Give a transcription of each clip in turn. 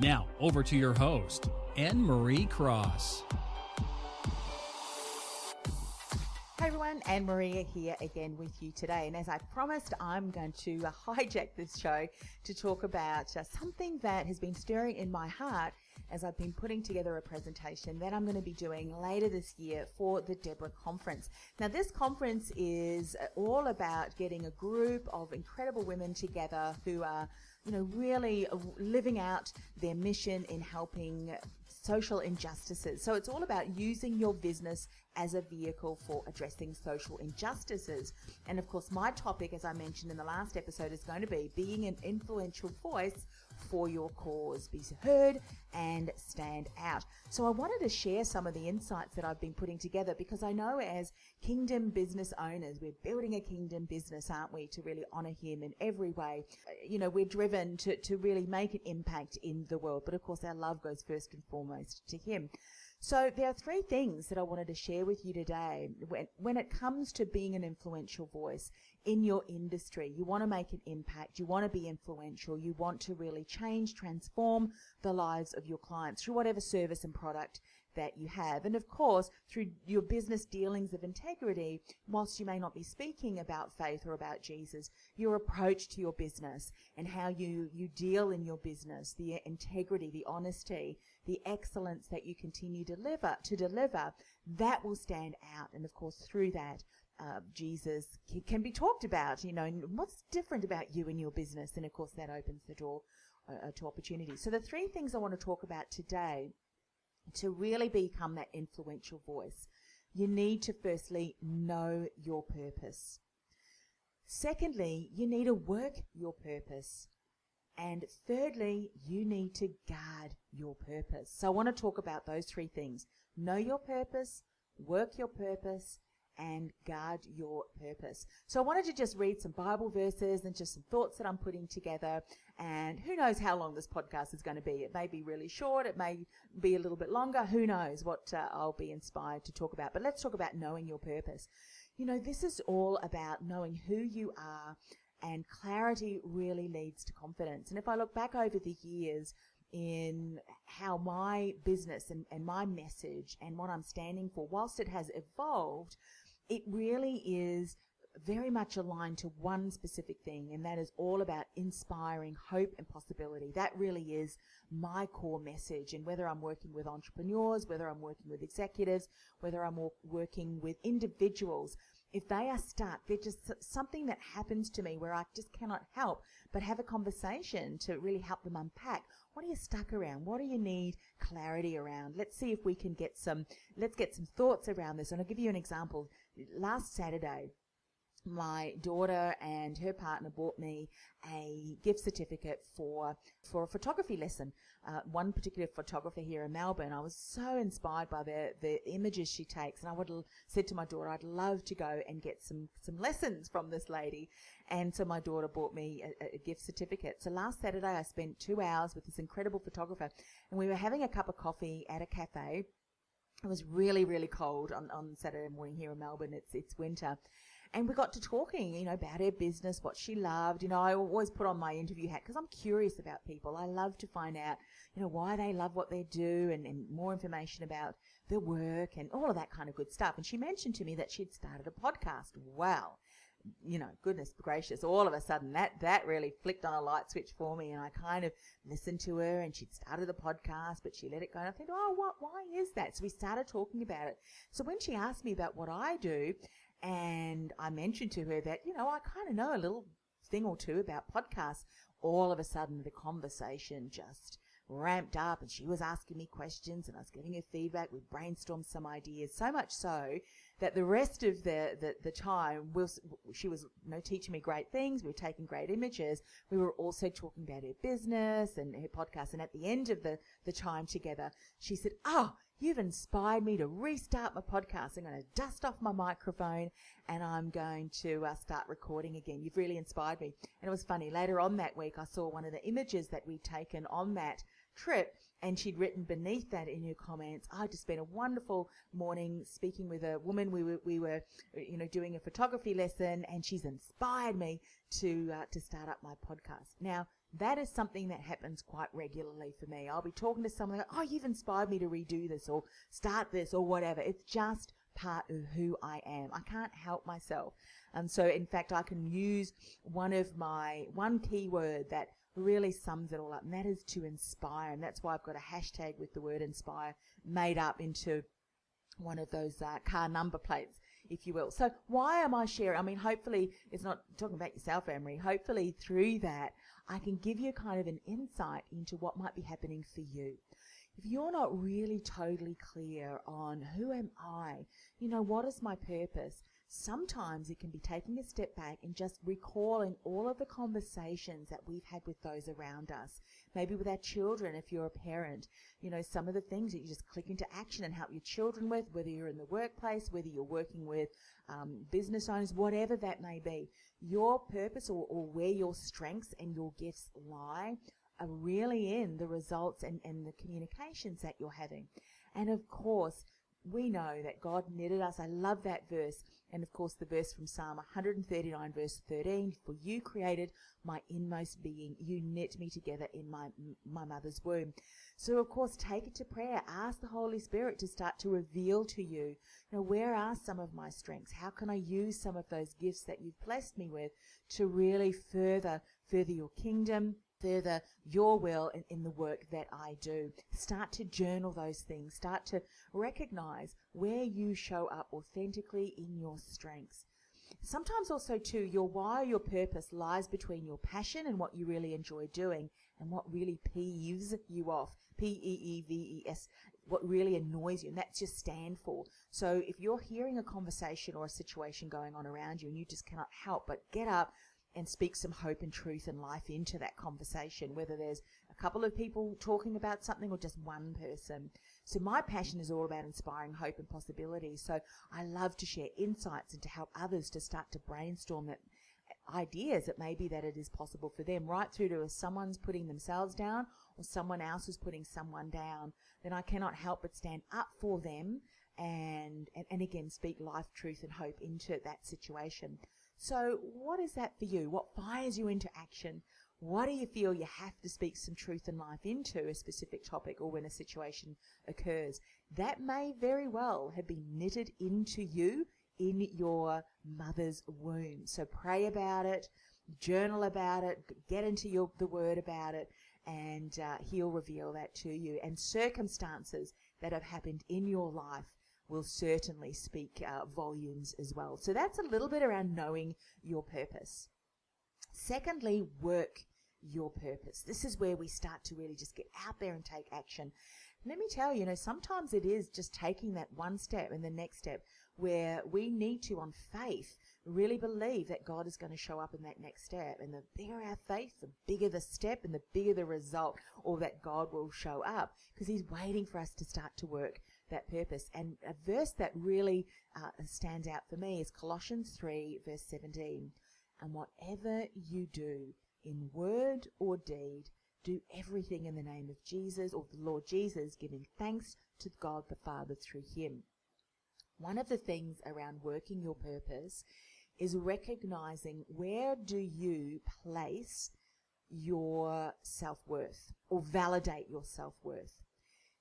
Now, over to your host, Annemarie Cross. Hi everyone, Annemarie here again with you today. And as I promised, I'm going to hijack this show to talk about uh, something that has been stirring in my heart as I've been putting together a presentation that I'm going to be doing later this year for the Deborah Conference. Now, this conference is all about getting a group of incredible women together who are, you know, really living out their mission in helping social injustices. So it's all about using your business as a vehicle for addressing social injustices. And of course, my topic, as I mentioned in the last episode, is going to be being an influential voice for your cause, be heard and stand out. So I wanted to share some of the insights that I've been putting together because I know as kingdom business owners, we're building a kingdom business, aren't we, to really honor him in every way. You know, we're driven to, to really make an impact in the world, but of course our love goes first and foremost to him. So there are three things that I wanted to share with you today. When, when it comes to being an influential voice in your industry, you want to make an impact, you want to be influential, you want to really change, transform the lives of your clients through whatever service and product that you have. And of course, through your business dealings of integrity, whilst you may not be speaking about faith or about Jesus, your approach to your business and how you, you deal in your business, the integrity, the honesty, the excellence that you continue to deliver, to deliver, that will stand out. And of course, through that, uh, Jesus can be talked about, you know, what's different about you and your business. And of course, that opens the door uh, to opportunity. So the three things I want to talk about today to really become that influential voice, you need to firstly know your purpose. Secondly, you need to work your purpose. And thirdly, you need to guard your purpose. So I want to talk about those three things. Know your purpose, work your purpose, and guard your purpose. So I wanted to just read some Bible verses and just some thoughts that I'm putting together. And who knows how long this podcast is going to be? It may be really short. It may be a little bit longer. Who knows what uh, I'll be inspired to talk about. But let's talk about knowing your purpose. You know, this is all about knowing who you are and clarity really leads to confidence. And if I look back over the years, in how my business and, and my message and what I'm standing for, whilst it has evolved, it really is very much aligned to one specific thing, and that is all about inspiring hope and possibility. That really is my core message. And whether I'm working with entrepreneurs, whether I'm working with executives, whether I'm working with individuals, if they are stuck, they're just something that happens to me where I just cannot help but have a conversation to really help them unpack. What are you stuck around? What do you need clarity around? Let's see if we can get some, let's get some thoughts around this. And I'll give you an example last Saturday, my daughter and her partner bought me a gift certificate for for a photography lesson. Uh, one particular photographer here in Melbourne, I was so inspired by the the images she takes, and I would said to my daughter, I'd love to go and get some some lessons from this lady. And so my daughter bought me a, a gift certificate. So last Saturday, I spent two hours with this incredible photographer, and we were having a cup of coffee at a cafe it was really, really cold on, on Saturday morning here in Melbourne. It's, it's winter. And we got to talking, you know, about her business, what she loved. You know, I always put on my interview hat because I'm curious about people. I love to find out, you know, why they love what they do and, and more information about their work and all of that kind of good stuff. And she mentioned to me that she'd started a podcast. Wow you know, goodness gracious, all of a sudden that, that really flicked on a light switch for me. And I kind of listened to her and she'd started the podcast, but she let it go. And I thought, oh, what, why is that? So we started talking about it. So when she asked me about what I do, and I mentioned to her that, you know, I kind of know a little thing or two about podcasts, all of a sudden the conversation just ramped up and she was asking me questions and I was giving her feedback. We brainstormed some ideas, so much so that the rest of the, the, the time was, she was you know, teaching me great things. We were taking great images. We were also talking about her business and her podcast. And at the end of the, the time together, she said, Oh, you've inspired me to restart my podcast. I'm going to dust off my microphone and I'm going to uh, start recording again. You've really inspired me. And it was funny. Later on that week, I saw one of the images that we'd taken on that trip and she'd written beneath that in her comments, I just spent a wonderful morning speaking with a woman. We were, we were, you know, doing a photography lesson and she's inspired me to, uh, to start up my podcast. Now, that is something that happens quite regularly for me. I'll be talking to someone, oh, you've inspired me to redo this or start this or whatever. It's just part of who I am. I can't help myself. And so, in fact, I can use one of my, one keyword that really sums it all up, and that is to inspire. And that's why I've got a hashtag with the word inspire made up into one of those uh, car number plates, if you will. So why am I sharing? I mean, hopefully it's not talking about yourself, Emery. Hopefully through that, I can give you kind of an insight into what might be happening for you. If you're not really totally clear on who am I, you know, what is my purpose, Sometimes it can be taking a step back and just recalling all of the conversations that we've had with those around us. Maybe with our children, if you're a parent, you know, some of the things that you just click into action and help your children with, whether you're in the workplace, whether you're working with um, business owners, whatever that may be. Your purpose or, or where your strengths and your gifts lie are really in the results and, and the communications that you're having. And of course, we know that God knitted us. I love that verse. And of course, the verse from Psalm 139, verse 13 For you created my inmost being, you knit me together in my, my mother's womb. So, of course, take it to prayer. Ask the Holy Spirit to start to reveal to you, you know, where are some of my strengths? How can I use some of those gifts that you've blessed me with to really further, further your kingdom, further your will in, in, the work that I do. Start to journal those things. Start to recognize where you show up authentically in your strengths. Sometimes also too, your why or your purpose lies between your passion and what you really enjoy doing and what really peeves you off. P-E-E-V-E-S. What really annoys you. And that's your stand for. So if you're hearing a conversation or a situation going on around you and you just cannot help but get up, and speak some hope and truth and life into that conversation, whether there's a couple of people talking about something or just one person. So my passion is all about inspiring hope and possibility. So I love to share insights and to help others to start to brainstorm that ideas that maybe that it is possible for them, right through to if someone's putting themselves down or someone else is putting someone down, then I cannot help but stand up for them and, and, and again speak life, truth and hope into that situation. So, what is that for you? What fires you into action? What do you feel you have to speak some truth and life into a specific topic or when a situation occurs? That may very well have been knitted into you in your mother's womb. So pray about it, journal about it, get into your, the word about it, and uh, he'll reveal that to you. And circumstances that have happened in your life will certainly speak uh, volumes as well. So that's a little bit around knowing your purpose. Secondly, work your purpose. This is where we start to really just get out there and take action. Let me tell you, you know, sometimes it is just taking that one step and the next step where we need to, on faith, really believe that God is going to show up in that next step. And the bigger our faith, the bigger the step and the bigger the result, or that God will show up because He's waiting for us to start to work that purpose. And a verse that really uh, stands out for me is Colossians 3, verse 17. And whatever you do in word or deed, do everything in the name of Jesus or the Lord Jesus, giving thanks to God the Father through him. One of the things around working your purpose is recognizing where do you place your self-worth or validate your self-worth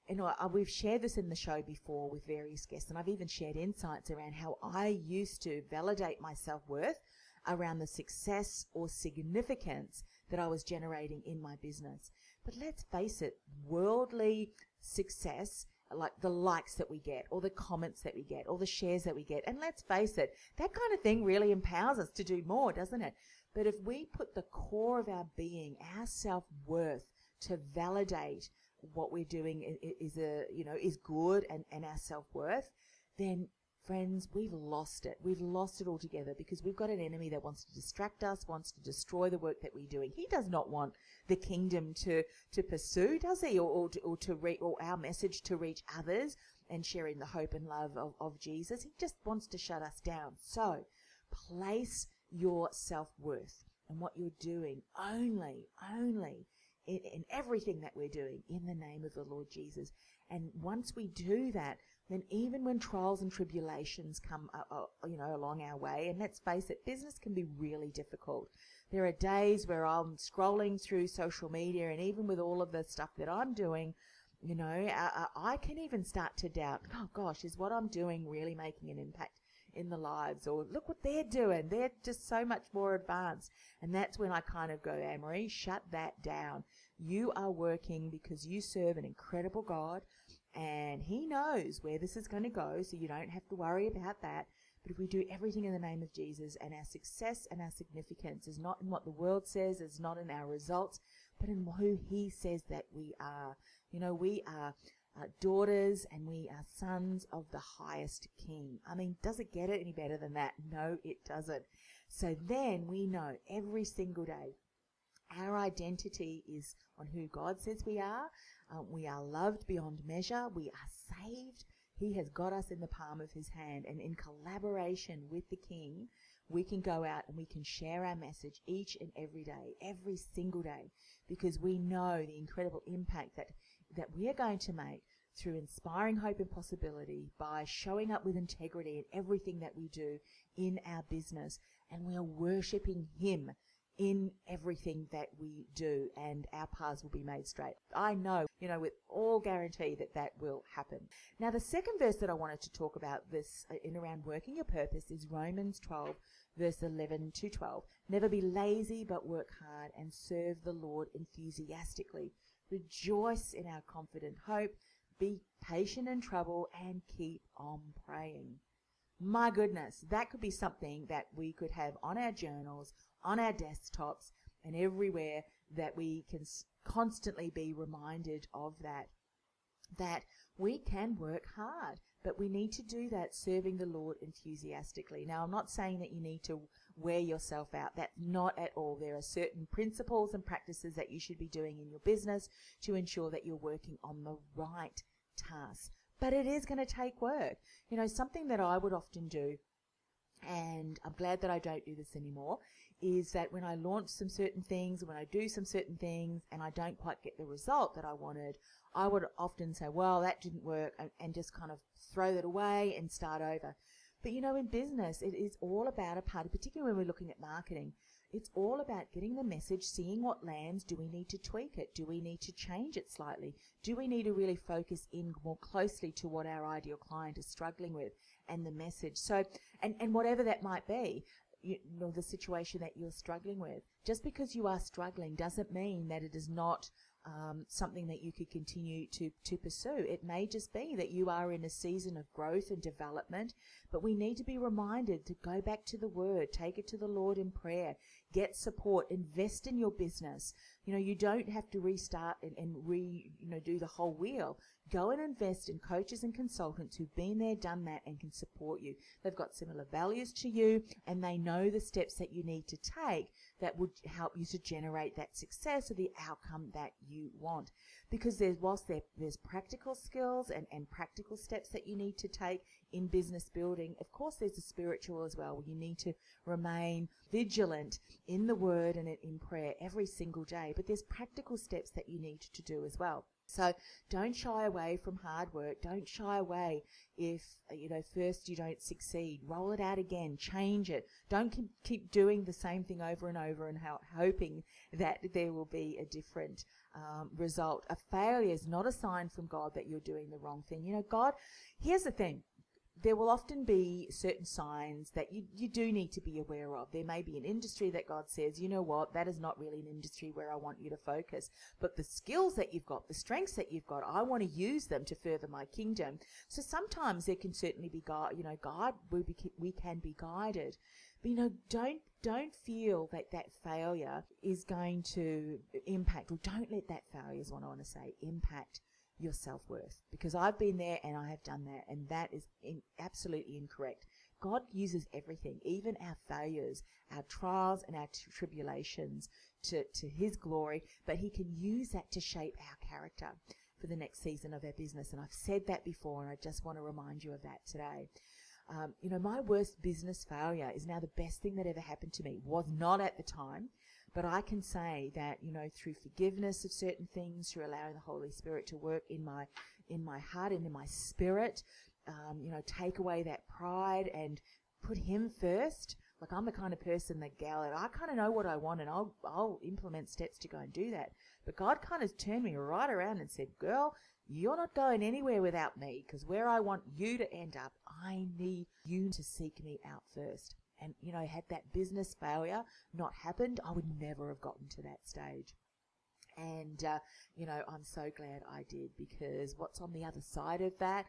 you uh, know, we've shared this in the show before with various guests, and I've even shared insights around how I used to validate my self worth around the success or significance that I was generating in my business. But let's face it, worldly success like the likes that we get or the comments that we get or the shares that we get. And let's face it, that kind of thing really empowers us to do more, doesn't it? But if we put the core of our being, our self-worth to validate what we're doing is a, you know, is good and, and our self-worth, then friends, we've lost it. We've lost it altogether because we've got an enemy that wants to distract us, wants to destroy the work that we're doing. He does not want the kingdom to, to pursue, does he? Or, or to, or to or our message to reach others and sharing the hope and love of, of Jesus. He just wants to shut us down. So place your self-worth and what you're doing only, only in, in everything that we're doing in the name of the Lord Jesus. And once we do that, then even when trials and tribulations come, uh, uh, you know, along our way, and let's face it, business can be really difficult. There are days where I'm scrolling through social media, and even with all of the stuff that I'm doing, you know, I, uh, I can even start to doubt, oh gosh, is what I'm doing really making an impact in the lives? Or look what they're doing. They're just so much more advanced. And that's when I kind of go, Annemarie, shut that down. You are working because you serve an incredible God and He knows where this is going to go, so you don't have to worry about that. But if we do everything in the name of Jesus and our success and our significance is not in what the world says, is not in our results, but in who He says that we are. You know, we are uh, daughters and we are sons of the highest King. I mean, does it get it any better than that? No, it doesn't. So then we know every single day our identity is on who God says we are. Um, we are loved beyond measure. We are saved. He has got us in the palm of his hand. And in collaboration with the King, we can go out and we can share our message each and every day, every single day, because we know the incredible impact that, that we are going to make through inspiring hope and possibility by showing up with integrity in everything that we do in our business. And we are worshipping Him in everything that we do and our paths will be made straight. I know, you know, with all guarantee that that will happen. Now, the second verse that I wanted to talk about this uh, in around working your purpose is Romans 12 verse 11 to 12. Never be lazy, but work hard and serve the Lord enthusiastically. Rejoice in our confident hope. Be patient in trouble and keep on praying. My goodness, that could be something that we could have on our journals, on our desktops and everywhere that we can constantly be reminded of that. That we can work hard, but we need to do that serving the Lord enthusiastically. Now, I'm not saying that you need to wear yourself out. That's not at all. There are certain principles and practices that you should be doing in your business to ensure that you're working on the right tasks. But it is going to take work. You know, something that I would often do and I'm glad that I don't do this anymore, is that when I launch some certain things, when I do some certain things, and I don't quite get the result that I wanted, I would often say, well, that didn't work, and, just kind of throw that away and start over. But you know, in business, it is all about a part, particularly when we're looking at marketing, it's all about getting the message, seeing what lands. Do we need to tweak it? Do we need to change it slightly? Do we need to really focus in more closely to what our ideal client is struggling with and the message? So, and, and whatever that might be, you know, the situation that you're struggling with. Just because you are struggling doesn't mean that it is not um, something that you could continue to, to pursue. It may just be that you are in a season of growth and development, but we need to be reminded to go back to the Word, take it to the Lord in prayer, get support, invest in your business. You know, you don't have to restart and, and re, you know, do the whole wheel. Go and invest in coaches and consultants who've been there, done that, and can support you. They've got similar values to you, and they know the steps that you need to take that would help you to generate that success or the outcome that you want. Because there's, whilst there, there's practical skills and, and practical steps that you need to take in business building, of course there's a spiritual as well. You need to remain vigilant in the word and in prayer every single day. But there's practical steps that you need to do as well. So don't shy away from hard work. Don't shy away if, you know, first you don't succeed. Roll it out again. Change it. Don't keep doing the same thing over and over and ho- hoping that there will be a different um, result. A failure is not a sign from God that you're doing the wrong thing. You know, God, here's the thing. There will often be certain signs that you, you do need to be aware of. There may be an industry that God says, you know what, that is not really an industry where I want you to focus. But the skills that you've got, the strengths that you've got, I want to use them to further my kingdom. So sometimes there can certainly be God, you know, God, we, we can be guided. But you know, don't don't feel that that failure is going to impact, or don't let that failure is what I want to say, impact your self worth. Because I've been there and I have done that, and that is in, absolutely incorrect. God uses everything, even our failures, our trials, and our t- tribulations to, to His glory, but He can use that to shape our character for the next season of our business. And I've said that before, and I just want to remind you of that today. Um, you know, my worst business failure is now the best thing that ever happened to me. Was not at the time, but I can say that, you know, through forgiveness of certain things, through allowing the Holy Spirit to work in my, in my heart and in my spirit, um, you know, take away that pride and put Him first. Like I'm the kind of person that gal I kind of know what I want and I'll, I'll implement steps to go and do that. But God kind of turned me right around and said, girl, you're not going anywhere without me because where I want you to end up, I need you to seek me out first and, you know, had that business failure not happened, I would never have gotten to that stage. And, uh, you know, I'm so glad I did because what's on the other side of that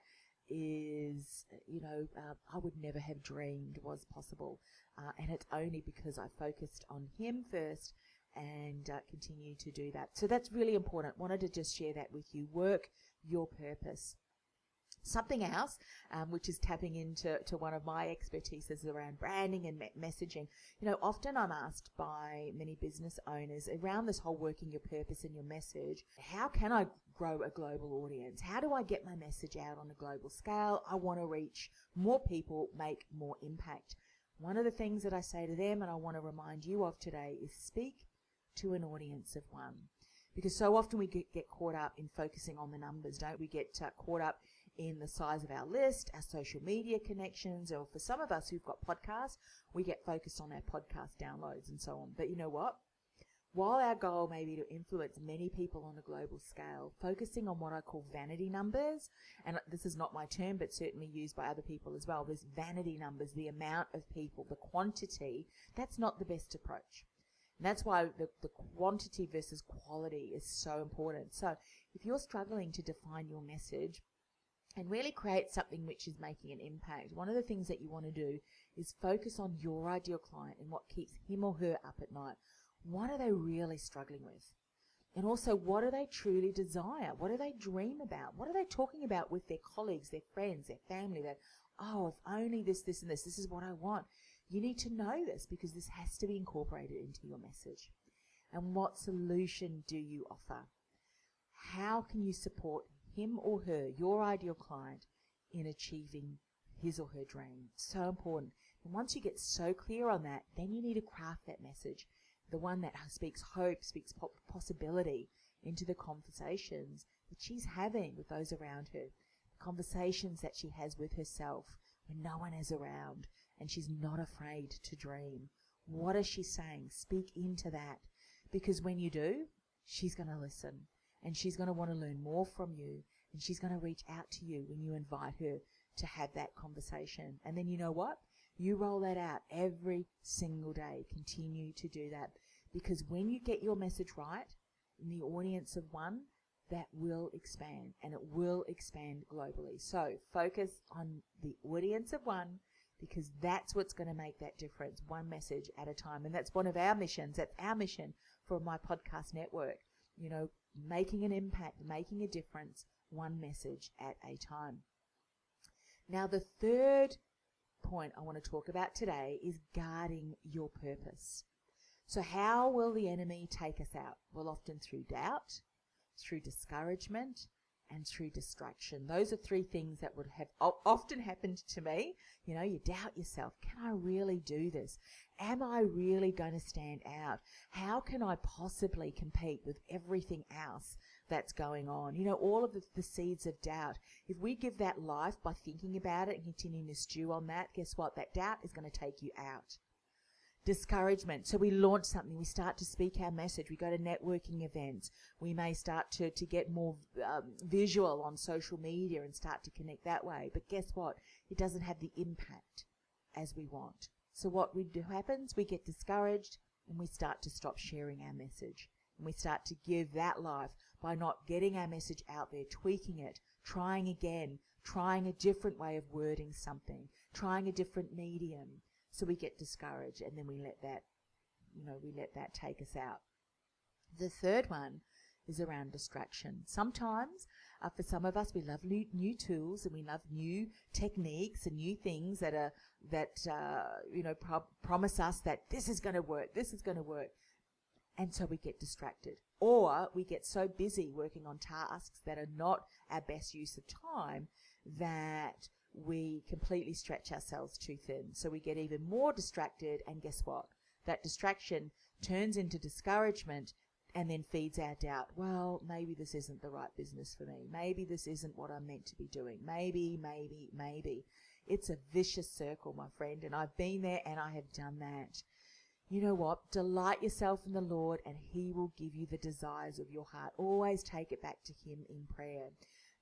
is, you know, uh, I would never have dreamed was possible. Uh, and it's only because I focused on him first and uh, continue to do that. So that's really important. Wanted to just share that with you. Work your purpose. Something else, um, which is tapping into to one of my expertises around branding and me- messaging. You know, often I'm asked by many business owners around this whole working your purpose and your message. How can I grow a global audience? How do I get my message out on a global scale? I want to reach more people, make more impact. One of the things that I say to them, and I want to remind you of today, is speak to an audience of one. Because so often we get, caught up in focusing on the numbers, don't we? Get uh, caught up in the size of our list, our social media connections, or for some of us who've got podcasts, we get focused on our podcast downloads and so on. But you know what? While our goal may be to influence many people on a global scale, focusing on what I call vanity numbers, and this is not my term, but certainly used by other people as well, this vanity numbers, the amount of people, the quantity, that's not the best approach. And that's why the, the quantity versus quality is so important. So if you're struggling to define your message, and really create something which is making an impact. One of the things that you want to do is focus on your ideal client and what keeps him or her up at night. What are they really struggling with? And also, what do they truly desire? What do they dream about? What are they talking about with their colleagues, their friends, their family? That, oh, if only this, this, and this, this is what I want. You need to know this because this has to be incorporated into your message. And what solution do you offer? How can you support him or her, your ideal client, in achieving his or her dream. So important. And once you get so clear on that, then you need to craft that message, the one that speaks hope, speaks possibility into the conversations that she's having with those around her, the conversations that she has with herself when no one is around and she's not afraid to dream. What is she saying? Speak into that. Because when you do, she's going to listen and she's going to want to learn more from you and she's going to reach out to you when you invite her to have that conversation. And then you know what? You roll that out every single day. Continue to do that because when you get your message right in the audience of one, that will expand and it will expand globally. So focus on the audience of one because that's what's going to make that difference one message at a time. And that's one of our missions. That's our mission for my podcast network. You know, making an impact, making a difference, one message at a time. Now, the third point I want to talk about today is guarding your purpose. So, how will the enemy take us out? Well, often through doubt, through discouragement, and through distraction. Those are three things that would have often happened to me. You know, you doubt yourself. Can I really do this? Am I really going to stand out? How can I possibly compete with everything else that's going on? You know, all of the, the seeds of doubt. If we give that life by thinking about it and continuing to stew on that, guess what? That doubt is going to take you out. Discouragement. So we launch something, we start to speak our message, we go to networking events, we may start to, to get more um, visual on social media and start to connect that way. But guess what? It doesn't have the impact as we want. So what we do happens, we get discouraged and we start to stop sharing our message. And we start to give that life by not getting our message out there, tweaking it, trying again, trying a different way of wording something, trying a different medium. So we get discouraged and then we let that, you know, we let that take us out. The third one is around distraction. Sometimes, uh, for some of us, we love new, new, tools and we love new techniques and new things that are that uh, you know pro- promise us that this is going to work, this is going to work, and so we get distracted, or we get so busy working on tasks that are not our best use of time that we completely stretch ourselves too thin. So we get even more distracted, and guess what? That distraction turns into discouragement and then feeds our doubt. Well, maybe this isn't the right business for me. Maybe this isn't what I'm meant to be doing. Maybe, maybe, maybe. It's a vicious circle, my friend, and I've been there and I have done that. You know what? Delight yourself in the Lord and He will give you the desires of your heart. Always take it back to Him in prayer.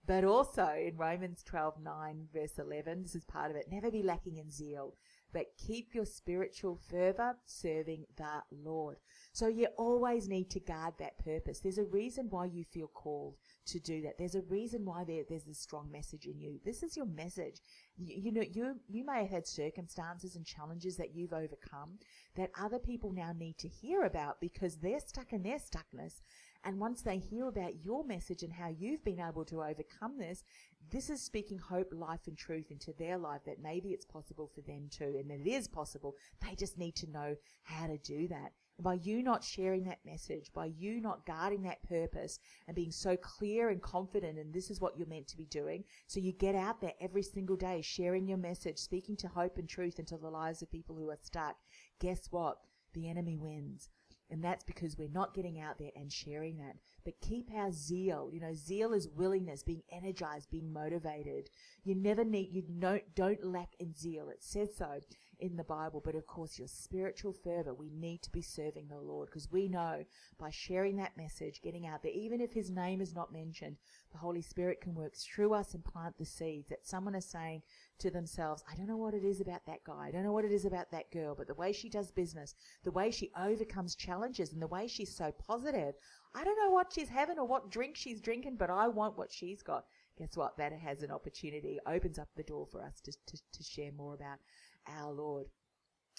But also in Romans 12, 9, verse 11, this is part of it. Never be lacking in zeal, but keep your spiritual fervor serving the Lord. So you always need to guard that purpose. There's a reason why you feel called to do that. There's a reason why there, there's a strong message in you. This is your message. You, you know, you, you may have had circumstances and challenges that you've overcome that other people now need to hear about because they're stuck in their stuckness. And once they hear about your message and how you've been able to overcome this, this is speaking hope, life, and truth into their life that maybe it's possible for them too, and it is possible. They just need to know how to do that. And by you not sharing that message, by you not guarding that purpose and being so clear and confident, and this is what you're meant to be doing, so you get out there every single day sharing your message, speaking to hope and truth into the lives of people who are stuck, guess what? The enemy wins. And that's because we're not getting out there and sharing that. But keep our zeal. You know, zeal is willingness, being energized, being motivated. You never need, you don't, don't lack in zeal. It says so in the Bible. But of course, your spiritual fervor, we need to be serving the Lord because we know by sharing that message, getting out there, even if his name is not mentioned, the Holy Spirit can work through us and plant the seeds that someone is saying to themselves, I don't know what it is about that guy. I don't know what it is about that girl, but the way she does business, the way she overcomes challenges and the way she's so positive. I don't know what she's having or what drink she's drinking, but I want what she's got. Guess what? That has an opportunity, opens up the door for us to, to, to share more about our Lord.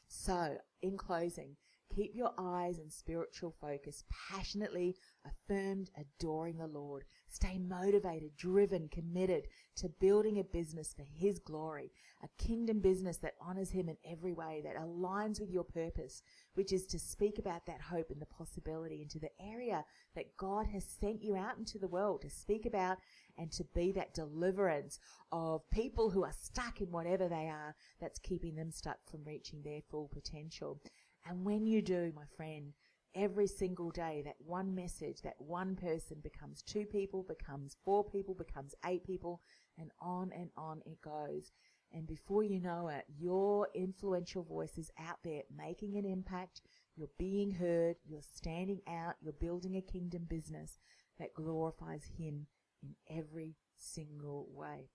So, in closing, keep your eyes and spiritual focus passionately affirmed, adoring the Lord. Stay motivated, driven, committed to building a business for His glory, a kingdom business that honors Him in every way, that aligns with your purpose, which is to speak about that hope and the possibility into the area that God has sent you out into the world to speak about and to be that deliverance of people who are stuck in whatever they are that's keeping them stuck from reaching their full potential. And when you do, my friend, every single day, that one message, that one person becomes two people, becomes four people, becomes eight people, and on and on it goes. And before you know it, your influential voice is out there making an impact. You're being heard. You're standing out. You're building a kingdom business that glorifies Him in every single way.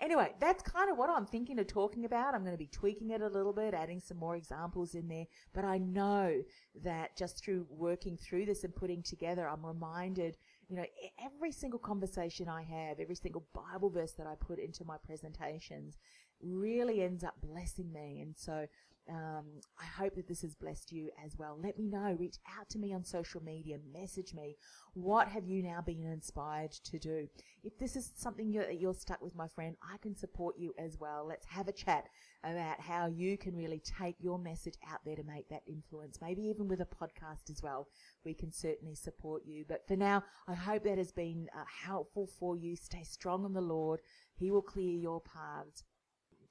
Anyway, that's kind of what I'm thinking of talking about. I'm going to be tweaking it a little bit, adding some more examples in there. But I know that just through working through this and putting together, I'm reminded, you know, every single conversation I have, every single Bible verse that I put into my presentations really ends up blessing me. And so um, I hope that this has blessed you as well. Let me know. Reach out to me on social media. Message me. What have you now been inspired to do? If this is something you're, that you're stuck with, my friend, I can support you as well. Let's have a chat about how you can really take your message out there to make that influence. Maybe even with a podcast as well. We can certainly support you. But for now, I hope that has been uh, helpful for you. Stay strong in the Lord. He will clear your paths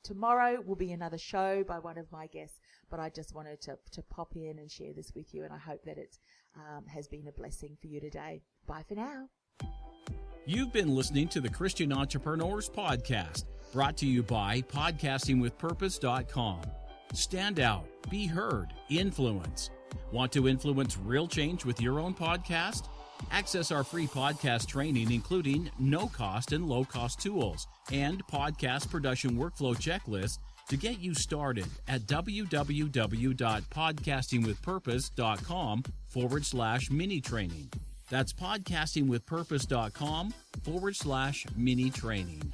tomorrow will be another show by one of my guests, but I just wanted to, to pop in and share this with you, and I hope that it um, has been a blessing for you today. Bye for now. You've been listening to the Christian Entrepreneurs Podcast, brought to you by podcastingwithpurpose.com. Stand out, be heard, influence. Want to influence real change with your own podcast? Access our free podcast training, including no cost and low cost tools and podcast production workflow checklists to get you started at www.podcastingwithpurpose.com forward slash mini training. That's podcastingwithpurpose.com forward slash mini training.